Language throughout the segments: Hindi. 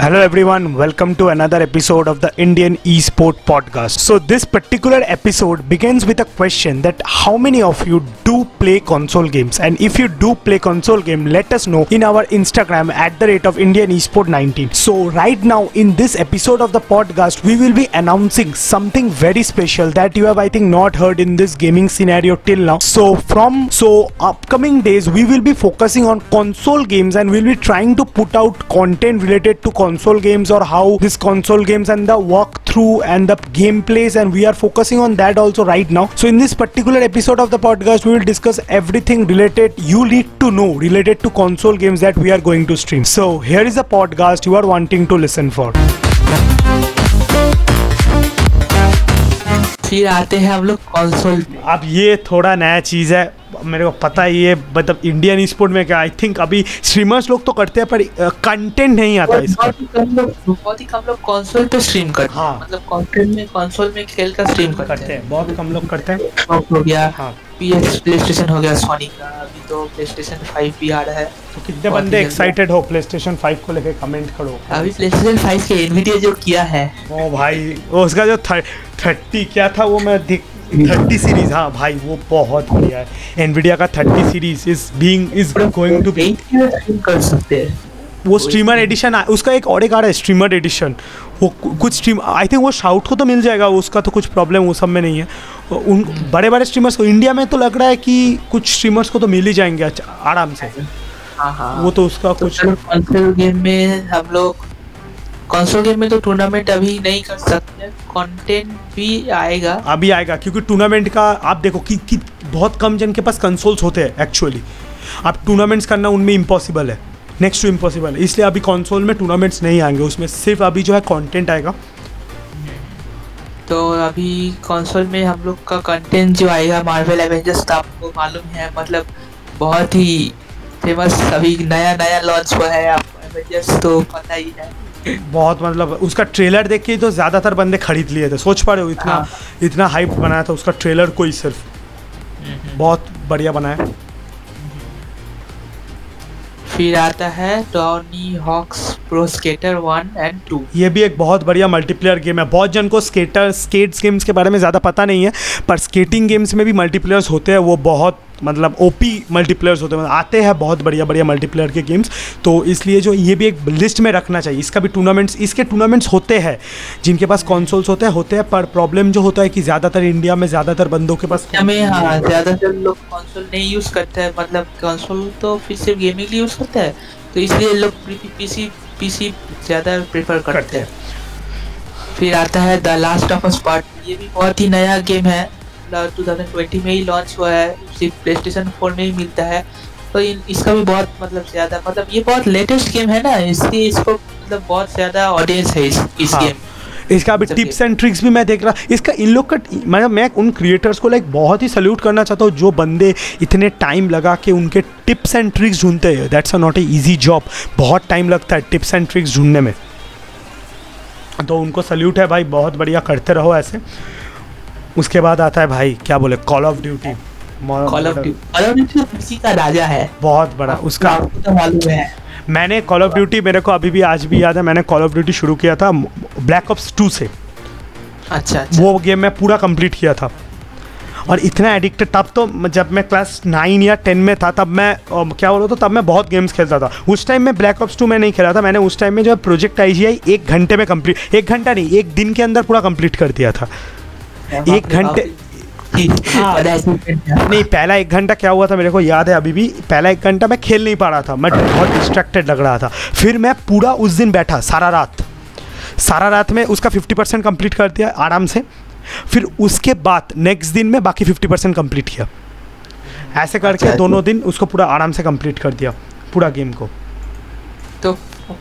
Hello everyone, welcome to another episode of the Indian Esport Podcast. So this particular episode begins with a question that how many of you do play console games and if you do play console game let us know in our Instagram at the rate of Indian Esport 19. So right now in this episode of the podcast we will be announcing something very special that you have I think not heard in this gaming scenario till now. So from so upcoming days we will be focusing on console games and we'll be trying to put out content related to console games or how this console games and the walkthrough and the gameplays and we are focusing on that also right now so in this particular episode of the podcast we will discuss everything related you need to know related to console games that we are going to stream so here is a podcast you are wanting to listen for फिर आते हैं हम लोग कंसोल अब ये थोड़ा नया चीज़ है मेरे को पता ही है मतलब इंडियन स्पोर्ट में क्या आई थिंक अभी स्ट्रीमर्स लोग तो करते हैं पर कंटेंट नहीं आता इसका। बहुत ही कम लोग कंसोल पे स्ट्रीम करते हैं। हाँ। मतलब कंटेंट में कंसोल में खेल का स्ट्रीम करते करते हैं। बहुत कम लोग करते हैं। हो गया हाँ। पीएस प्लेस्टेशन हो गया सोनी का अभी तो प्लेस्टेशन 5 भी आ रहा है। तो कितने बंदे एक्साइटेड हो प्ले स्टेशन फाइव को लेके कमेंट करो। अभी प्लेस्टेशन 5 के एनवीडिया जो किया है। ओ भाई उसका जो थर्टी क्या था वो मैं दिख थर्टी सीरीज़ हाँ भाई वो बहुत बढ़िया है। एनवीडिया का thirty series is being is going to be कर सकते हैं। वो स्ट्रीमर एडिशन उसका एक और एक आ रहा है स्ट्रीमर एडिशन वो कुछ स्ट्रीम आई थिंक वो शाउट को तो मिल जाएगा उसका तो कुछ प्रॉब्लम वो सब में नहीं है। उन बड़े बड़े स्ट्रीमर्स को इंडिया में तो लग रहा है कि कुछ स्ट्रीमर्स को तो मिल ही जाएँगे अच्छा- आराम से। हाँ हाँ। वो तो उसका तो कुछ कंसोल गेम में हम लोग कंसोल गेम में तो टूर्नामेंट अभी नहीं कर सकते। कंटेंट भी आएगा। अभी आएगा क्योंकि टूर्नामेंट का आप देखो कि, कि बहुत कम जन के पास कंसोल्स होते हैं एक्चुअली आप टूर्नामेंट्स करना उनमें इम्पॉसिबल है नेक्स्ट टू इम्पॉसिबल है। इसलिए अभी कंसोल में टूर्नामेंट्स नहीं आएँगे उसमें सिर्फ़ अभी जो है कंटेंट आएगा। तो अभी कंसोल में हम लोग का कंटेंट जो आएगा मार्वल एवेंजर्स तो आपको मालूम है मतलब बहुत ही फ़ेमस अभी नया नया लॉन्च हुआ है आपको एवेंजर्स तो पता ही है। बहुत मतलब उसका ट्रेलर देख के ही तो ज़्यादातर बंदे खरीद लिए थे। सोच पा रहे हो इतना हाँ। इतना हाइप बनाया था उसका ट्रेलर को ही सिर्फ़ बहुत बढ़िया बनाया। फिर आता है Tony Hawk's Pro Skater one and two ये भी एक बहुत बढ़िया मल्टीप्लेयर गेम है। बहुत जन को स्केटर स्केट्स गेम्स के बारे में ज़्यादा पता नहीं है पर स्केटिंग गेम्स में भी मल्टीप्लेयर्स होते हैं वो बहुत मतलब ओपी मल्टीप्लेयर्स होते हैं। मतलब आते हैं बहुत बढ़िया बढ़िया मल्टीप्लेयर के गेम्स तो इसलिए जो ये भी एक लिस्ट में रखना चाहिए। इसका भी टूर्नामेंट्स इसके टूर्नामेंट्स होते हैं जिनके पास कॉन्सोल्स होते हैं होते हैं पर प्रॉब्लम जो होता है कि ज़्यादातर इंडिया में ज़्यादातर बंदों के पास हमें हाँ ज़्यादातर लोग कंसोल नहीं यूज़ करते हैं। मतलब कंसोल तो फिर सिर्फ़ गेमिंग लिए यूज़ करते हैं। तो इसलिए लोग पीसी पीसी ज़्यादा प्रेफर करते करते हैं। फिर आता है the Last of Us part ये भी बहुत ही नया गेम है। टू थाउज़ेंड ट्वेंटी में ही लॉन्च हुआ है। सिर्फ़ प्ले स्टेशन फोर में ही मिलता है। तो इन, इसका भी बहुत मतलब ज़्यादा मतलब ये बहुत लेटेस्ट गेम है ना। इसकी इसको मतलब बहुत ज़्यादा ऑडियंस है इस इस हाँ। गेम इसका अभी टिप्स एंड ट्रिक्स भी मैं देख रहा इसका इन लोग का मतलब मैं उन क्रिएटर्स को लाइक बहुत ही सल्यूट करना चाहता हूँ जो बंदे इतने टाइम लगा के उनके टिप्स एंड ट्रिक्स ढूंढते हैं। That's a not a easy job बहुत टाइम लगता है टिप्स एंड ट्रिक्स ढूँढने में। तो उनको सल्यूट है भाई बहुत बढ़िया करते रहो ऐसे। उसके बाद आता है भाई क्या बोले call of duty call of duty का राजा है। बहुत बड़ा उसका तो मालूम है। मैंने कॉल ऑफ़ ड्यूटी मेरे को अभी भी आज भी याद है मैंने कॉल ऑफ़ ड्यूटी शुरू किया था ब्लैक ऑप्स टू से। अच्छा अच्छा। वो गेम मैं पूरा कंप्लीट किया था। और इतना एडिक्टेड तब तो जब मैं क्लास नाइन या टेन में था तब मैं अ, क्या बोलो तो तब मैं बहुत गेम्स खेलता था। उस टाइम में ब्लैक ऑप्स टू में नहीं खेला था मैंने उस टाइम में जब प्रोजेक्ट आई जी आई एक घंटे में कंप्लीट एक घंटा नहीं एक दिन के अंदर पूरा कंप्लीट कर दिया था। एक घंटे-। नहीं नहीं पहला एक घंटा क्या हुआ था मेरे को याद है अभी भी? पहला एक घंटा मैं खेल नहीं पा रहा था मैं बहुत डिस्ट्रैक्टेड लग रहा था। फिर मैं पूरा उस दिन बैठा सारा रात। सारा रात में उसका फिफ्टी परसेंट कंप्लीट कर दिया आराम से। फिर उसके बाद नेक्स्ट दिन में बाकी फिफ्टी परसेंट कंप्लीट किया। ऐसे करके अच्छा। दोनों दिन उसको पूरा आराम से कंप्लीट कर दिया पूरा गेम को। तो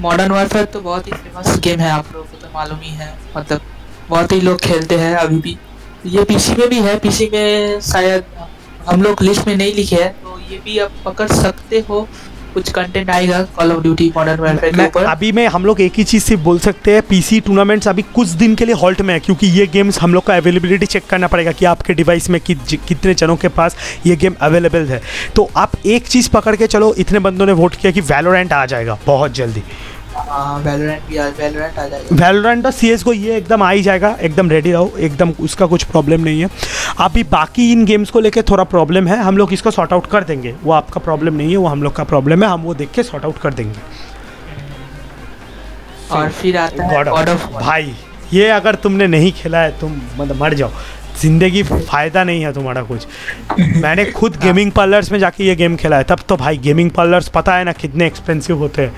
मॉडर्न वॉरफेयर तो बहुत ही फ़ेमस गेम है आप लोगों को तो मालूम ही है। मतलब बहुत ही लोग खेलते हैं अभी भी। ये पीसी में भी है पीसी में शायद हम लोग लिस्ट में नहीं लिखे हैं तो ये भी आप पकड़ सकते हो। कुछ कंटेंट आएगा call of duty modern warfare के ऊपर। अभी में हम लोग एक ही चीज़ सिर्फ़ बोल सकते हैं पीसी टूर्नामेंट्स अभी कुछ दिन के लिए हॉल्ट में है क्योंकि ये गेम्स हम लोग का अवेलेबिलिटी चेक करना पड़ेगा कि आपके डिवाइस में कि, कितने जनों के पास ये गेम अवेलेबल है। तो आप एक चीज़ पकड़ के चलो इतने बंदों ने वोट किया कि वैलोरेंट आ जाएगा बहुत जल्दी। वैलोरेंट भी आ वैलोरेंट आ जाएगा। वैलोरेंट और सी एस को ये एकदम आ ही जाएगा एकदम रेडी रहो एकदम उसका कुछ प्रॉब्लम नहीं है। अभी बाकी इन गेम्स को लेके थोड़ा प्रॉब्लम है हम लोग इसको सॉर्ट आउट कर देंगे। वो आपका प्रॉब्लम नहीं है वो हम लोग का प्रॉब्लम है हम वो देख के सॉर्ट आउट कर देंगे। और फिर आता है गॉड ऑफ़ ऑफ़ भाई ये अगर तुमने नहीं खेला है तुम मतलब मर जाओ। ज़िंदगी फ़ायदा नहीं है तुम्हारा कुछ। मैंने खुद गेमिंग पार्लर्स में जाके ये गेम खेला है। तब तो भाई गेमिंग पार्लर्स पता है ना कितने एक्सपेंसिव होते हैं।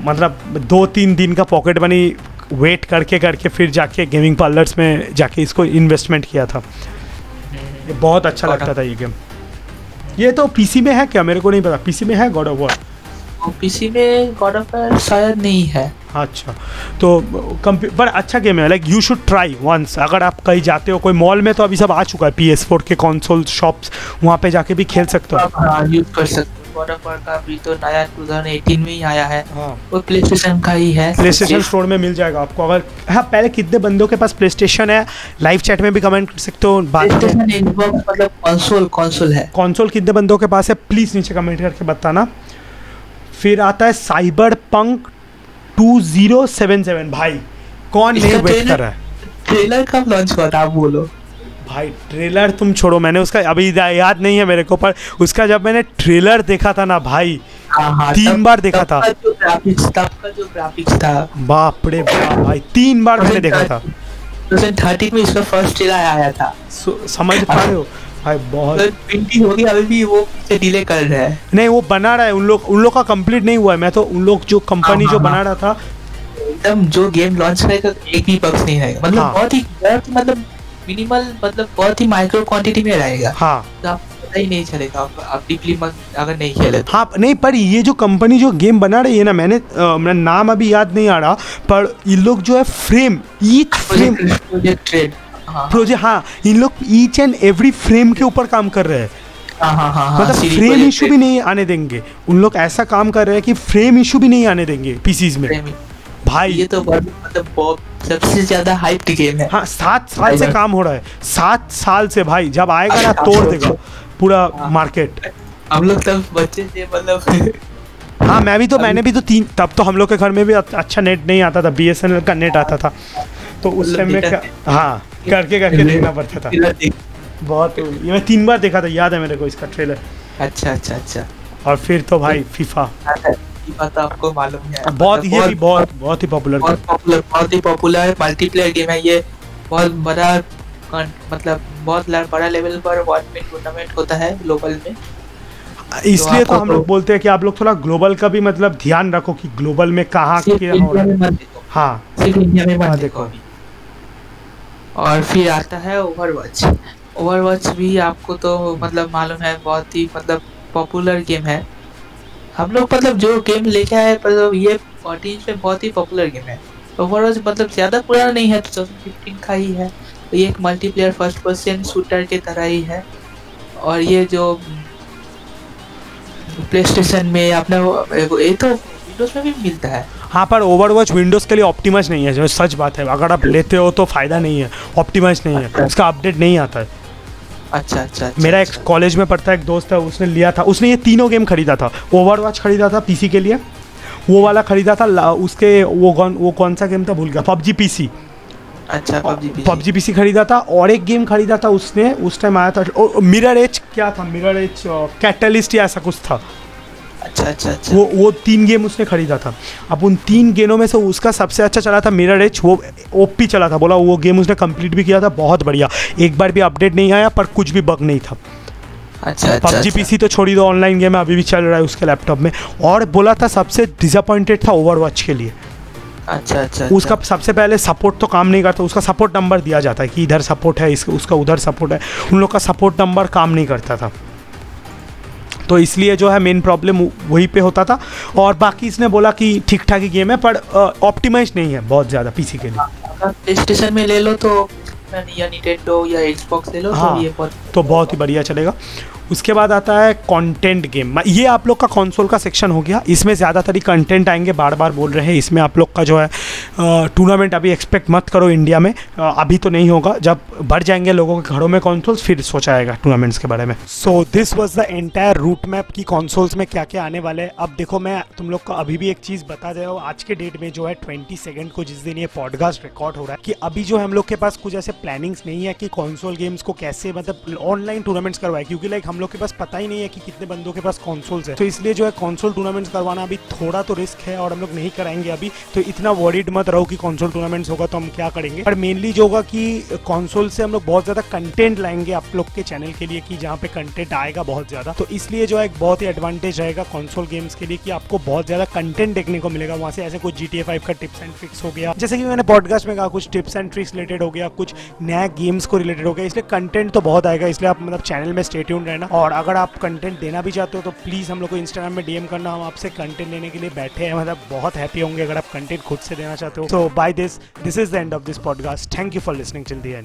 मतलब दो तीन दिन का पॉकेट मनी वेट करके करके फिर जाके गेमिंग पार्लर्स में जाके इसको इन्वेस्टमेंट किया था। ये बहुत अच्छा लगता था ये गेम ये तो पीसी में है क्या? मेरे को नहीं पता। पीसी में है गॉड ऑफ़ वॉर पीसी में गॉड ऑफ़ वॉर शायद नहीं है। अच्छा तो पर अच्छा गेम है। Like you should try once अगर आप कहीं जाते हो कोई मॉल में तो अभी सब आ चुका है। पी एस फोर के कॉन्सोल शॉप्स वहाँ पे जाके भी खेल सकते हो। आप हाँ यूज़ कर सकते हो। गॉड ऑफ़ का भी तो नया 2018 में ही आया है। हाँ। वो प्ले स्टेशन का ही है। प्ले स्टेशन स्टोर में मिल जाएगा आपको। अगर हाँ पहले कितने बंदों के पास प्ले स्टेशन है? लाइव चैट में भी कमेंट कर सकते हो बात मतलब कंसोल कंसोल है। कॉन्सोल कितने बंदों के पास है? प्लीज़ नीचे कमेंट करके बताना। फिर आता है Cyberpunk two zero seven seven भाई कौन नहीं वेट कर रहा है? ट्रेलर कब लॉन्च हुआ था आप बोलो? भाई ट्रेलर तुम छोड़ो मैंने उसका अभी याद नहीं है मेरे को पर उसका जब मैंने ट्रेलर देखा था ना भाई हाँ हाँ तीन बार देखा था। जो ग्राफिक्स तब का जो ग्राफिक्स था। बाप रे बाप भाई तीन बार मैंने देखा था। 2013 में इसका फ़र्स्ट ट्रेलर आया था। समझ पा रहे हो? भाई बहुत प्रिंटिंग होगी अभी भी वो डिले कर रहा है। नहीं वो बना रहा है उन लोग उन लोग का कंप्लीट नहीं हुआ है। मैं तो उन लोग जो कंपनी हाँ, जो हाँ, बना रहा था एकदम जो गेम लॉन्च करेगा एक भी बग्स नहीं रहेगा मतलब हाँ। ही बहुत ही मतलब मिनिमल मतलब बहुत ही माइक्रो क्वांटिटी में रहेगा। हाँ। तो पता ही नहीं चलेगा आप, आप डीपली मत अगर नहीं खेले तो। हाँ नहीं पर ये जो कंपनी जो गेम बना रही है ना मैंने मेरा नाम अभी याद नहीं आ रहा पर ये लोग जो है frame each frame project trade हाँ। प्रोजेक्ट हाँ इन लोग ईच एंड एवरी फ्रेम के ऊपर काम कर रहे हैं। हाँ हाँ हाँ मतलब फ्रेम इशू भी नहीं आने देंगे। उन लोग ऐसा काम कर रहे हैं कि फ्रेम इशू भी नहीं आने देंगे पीसीज में। भाई। ये तो मतलब सबसे ज़्यादा हाइप गेम है। हाँ सात साल से काम हो रहा है। सात साल से भाई जब आएगा ना अच्छा, तोड़ अच्छा, देगा अच्छा। पूरा हाँ। मार्केट हम लोग तब बच्चे थे मतलब। हाँ मैं भी तो मैंने भी तो तीन तब तो हम लोग के घर में भी अच्छा नेट नहीं आता था बी का नेट आता था। तो उस मतलब टाइम में क्या हाँ करके करके देखना पड़ता था। बहुत ये मैं तीन बार देखा था याद है मेरे को इसका ट्रेलर अच्छा अच्छा अच्छा। और फिर तो भाई फीफा ये बात तो आपको मालूम है। बहुत मतलब ये भी बहुत बहुत ही पॉपुलर बहुत पॉपुलर बहुत ही पॉपुलर मल्टीप्लेयर गेम है ये। बहुत बड़ा मतलब बहुत बड़ा लेवल पर वर्ल्ड में टूर्नामेंट होता है ग्लोबल में। इसलिए तो आपको हम लोग तो- बोलते हैं कि आप लोग थोड़ा ग्लोबल का भी मतलब ध्यान रखो कि ग्लोबल में कहाँ क्या हो रहा है। हाँ। सिर्फ़ इंडिया में हाँ, मत देखो। देखो और फिर आता है ओवरवॉच ओवरवॉच भी आपको तो मतलब मालूम है बहुत ही मतलब पॉपुलर गेम है। हम लोग मतलब जो गेम लेके आए मतलब ये फोर्टीन में बहुत ही पॉपुलर गेम है। ओवरवॉच मतलब ज़्यादा पुराना नहीं है 2015 का ही है। तो ये एक मल्टीप्लेयर फ़र्स्ट पर्सन शूटर के तरह ही है। और ये जो प्ले स्टेशन में आपने ये तो विंडोज़ में भी मिलता है। हाँ पर ओवरवॉच विंडोज़ के लिए ऑप्टिमाइज नहीं है। जो सच बात है अगर आप लेते हो तो फ़ायदा नहीं है। ऑप्टिमाइज नहीं है। अच्छा। उसका अपडेट नहीं आता है। अच्छा अच्छा, अच्छा मेरा एक अच्छा। कॉलेज में पढ़ता एक दोस्त है उसने लिया था। उसने ये तीनों गेम खरीदा था। ओवरवॉच खरीदा था पीसी के लिए। वो वाला खरीदा था उसके वो कौन वो कौन सा गेम था भूल गया। पबजी पीसी अच्छा पबजी पबजी पीसी खरीदा था और एक गेम खरीदा था उसने उस टाइम आया था। मिरर एच क्या था? मिरर एच कैटलिस्ट या ऐसा कुछ था। अच्छा अच्छा अच्छा। वो वो तीन गेम उसने खरीदा था। अब उन तीन गेमों में से उसका सबसे अच्छा चला था मेरा एज वो ओपी चला था। बोला वो गेम उसने कंप्लीट भी किया था बहुत बढ़िया। एक बार भी अपडेट नहीं आया पर कुछ भी बग नहीं था। अच्छा अच्छा पबजी अच्छा। पीसी तो छोड़ी दो ऑनलाइन गेम अभी भी चल रहा है उसके लैपटॉप में। और बोला था सबसे डिसअपॉइंटेड था ओवरवॉच के लिए। अच्छा अच्छा उसका सबसे पहले सपोर्ट तो काम नहीं करता उसका सपोर्ट नंबर दिया जाता है कि इधर सपोर्ट है इस उसका उधर सपोर्ट है। उन लोग का सपोर्ट नंबर काम नहीं करता था। तो इसलिए जो है मेन प्रॉब्लम वहीं पे होता था और बाकी इसने बोला कि ठीक ठाक ही गेम है पर ऑप्टिमाइज नहीं है बहुत ज़्यादा पीसी के लिए आ, प्ले स्टेशन में ले लो तो या निटेंडो या एक्सबॉक्स ले लो हाँ। तो ये तो बहुत ही बढ़िया चलेगा उसके बाद आता है कंटेंट गेम ये आप लोग का कंसोल का सेक्शन हो गया. इसमें ज़्यादातर ही कंटेंट आएँगे. बार बार बोल रहे हैं. इसमें आप लोग का जो है टूर्नामेंट अभी एक्सपेक्ट मत करो इंडिया में. अभी तो नहीं होगा. जब बढ़ जाएँगे लोगों के घरों में कॉन्सोल्स फिर सोचा जाएगा टूर्नामेंट्स के बारे में. So this was the entire route map की कॉन्सोल्स में क्या क्या आने वाले अब देखो, मैं तुम लोग को अभी भी एक चीज़ बता दे रहा हूँ. आज के डेट में जो है ट्वेंटी सेकेंड को जिस दिन ये पॉडकास्ट रिकॉर्ड हो रहा है, कि अभी जो हम लोग के पास कुछ ऐसे प्लानिंग्स नहीं है कि कॉन्सोल गेम्स को कैसे मतलब ऑनलाइन टूर्नामेंट्स करवाए. क्योंकि लाइक हम लोग के पास पता ही नहीं है कि कितने बंदों के पास कॉन्सोल्स है। तो इसलिए जो है कॉन्सोल टूर्नामेंट्स करवाना अभी थोड़ा तो रिस्क है और हम लोग नहीं कराएँगे अभी। तो इतना वॉरिड मत रहो कि कॉन्सोल टूर्नामेंट्स होगा तो हम क्या करेंगे। पर मेनली जो होगा कि कॉन्सोल से हम लोग बहुत ज़्यादा कंटेंट लाएँगे आप लोग के चैनल के लिए कि जहाँ पे कंटेंट आएगा बहुत ज़्यादा। तो इसलिए जो है एक बहुत ही एडवांटेज रहेगा कॉन्सोल गेम्स के लिए कि आपको बहुत ज़्यादा कंटेंट देखने को मिलेगा। वहाँ से ऐसे कुछ जी टी का टिप्स एंड ट्रिक्स हो गया। जैसे कि मैंने पॉडकास्ट में कहा, कुछ टिप्स एंड ट्रिक्स रिलेटेड हो गया, कुछ नया गेम्स को रिलेटेड हो गया। इसलिए कंटेंट तो बहुत आएगा, इसलिए आप मतलब चैनल में स्टे ट्यून रहना और अगर आप कंटेंट देना भी चाहते हो तो प्लीज़ हम लोग को इंस्टाग्राम में डीएम करना। हम आपसे कंटेंट लेने के लिए बैठे हैं मतलब बहुत हैप्पी होंगे अगर आप कंटेंट खुद से देना चाहते हो। So bye this this is the end of this podcast thank you for listening till the end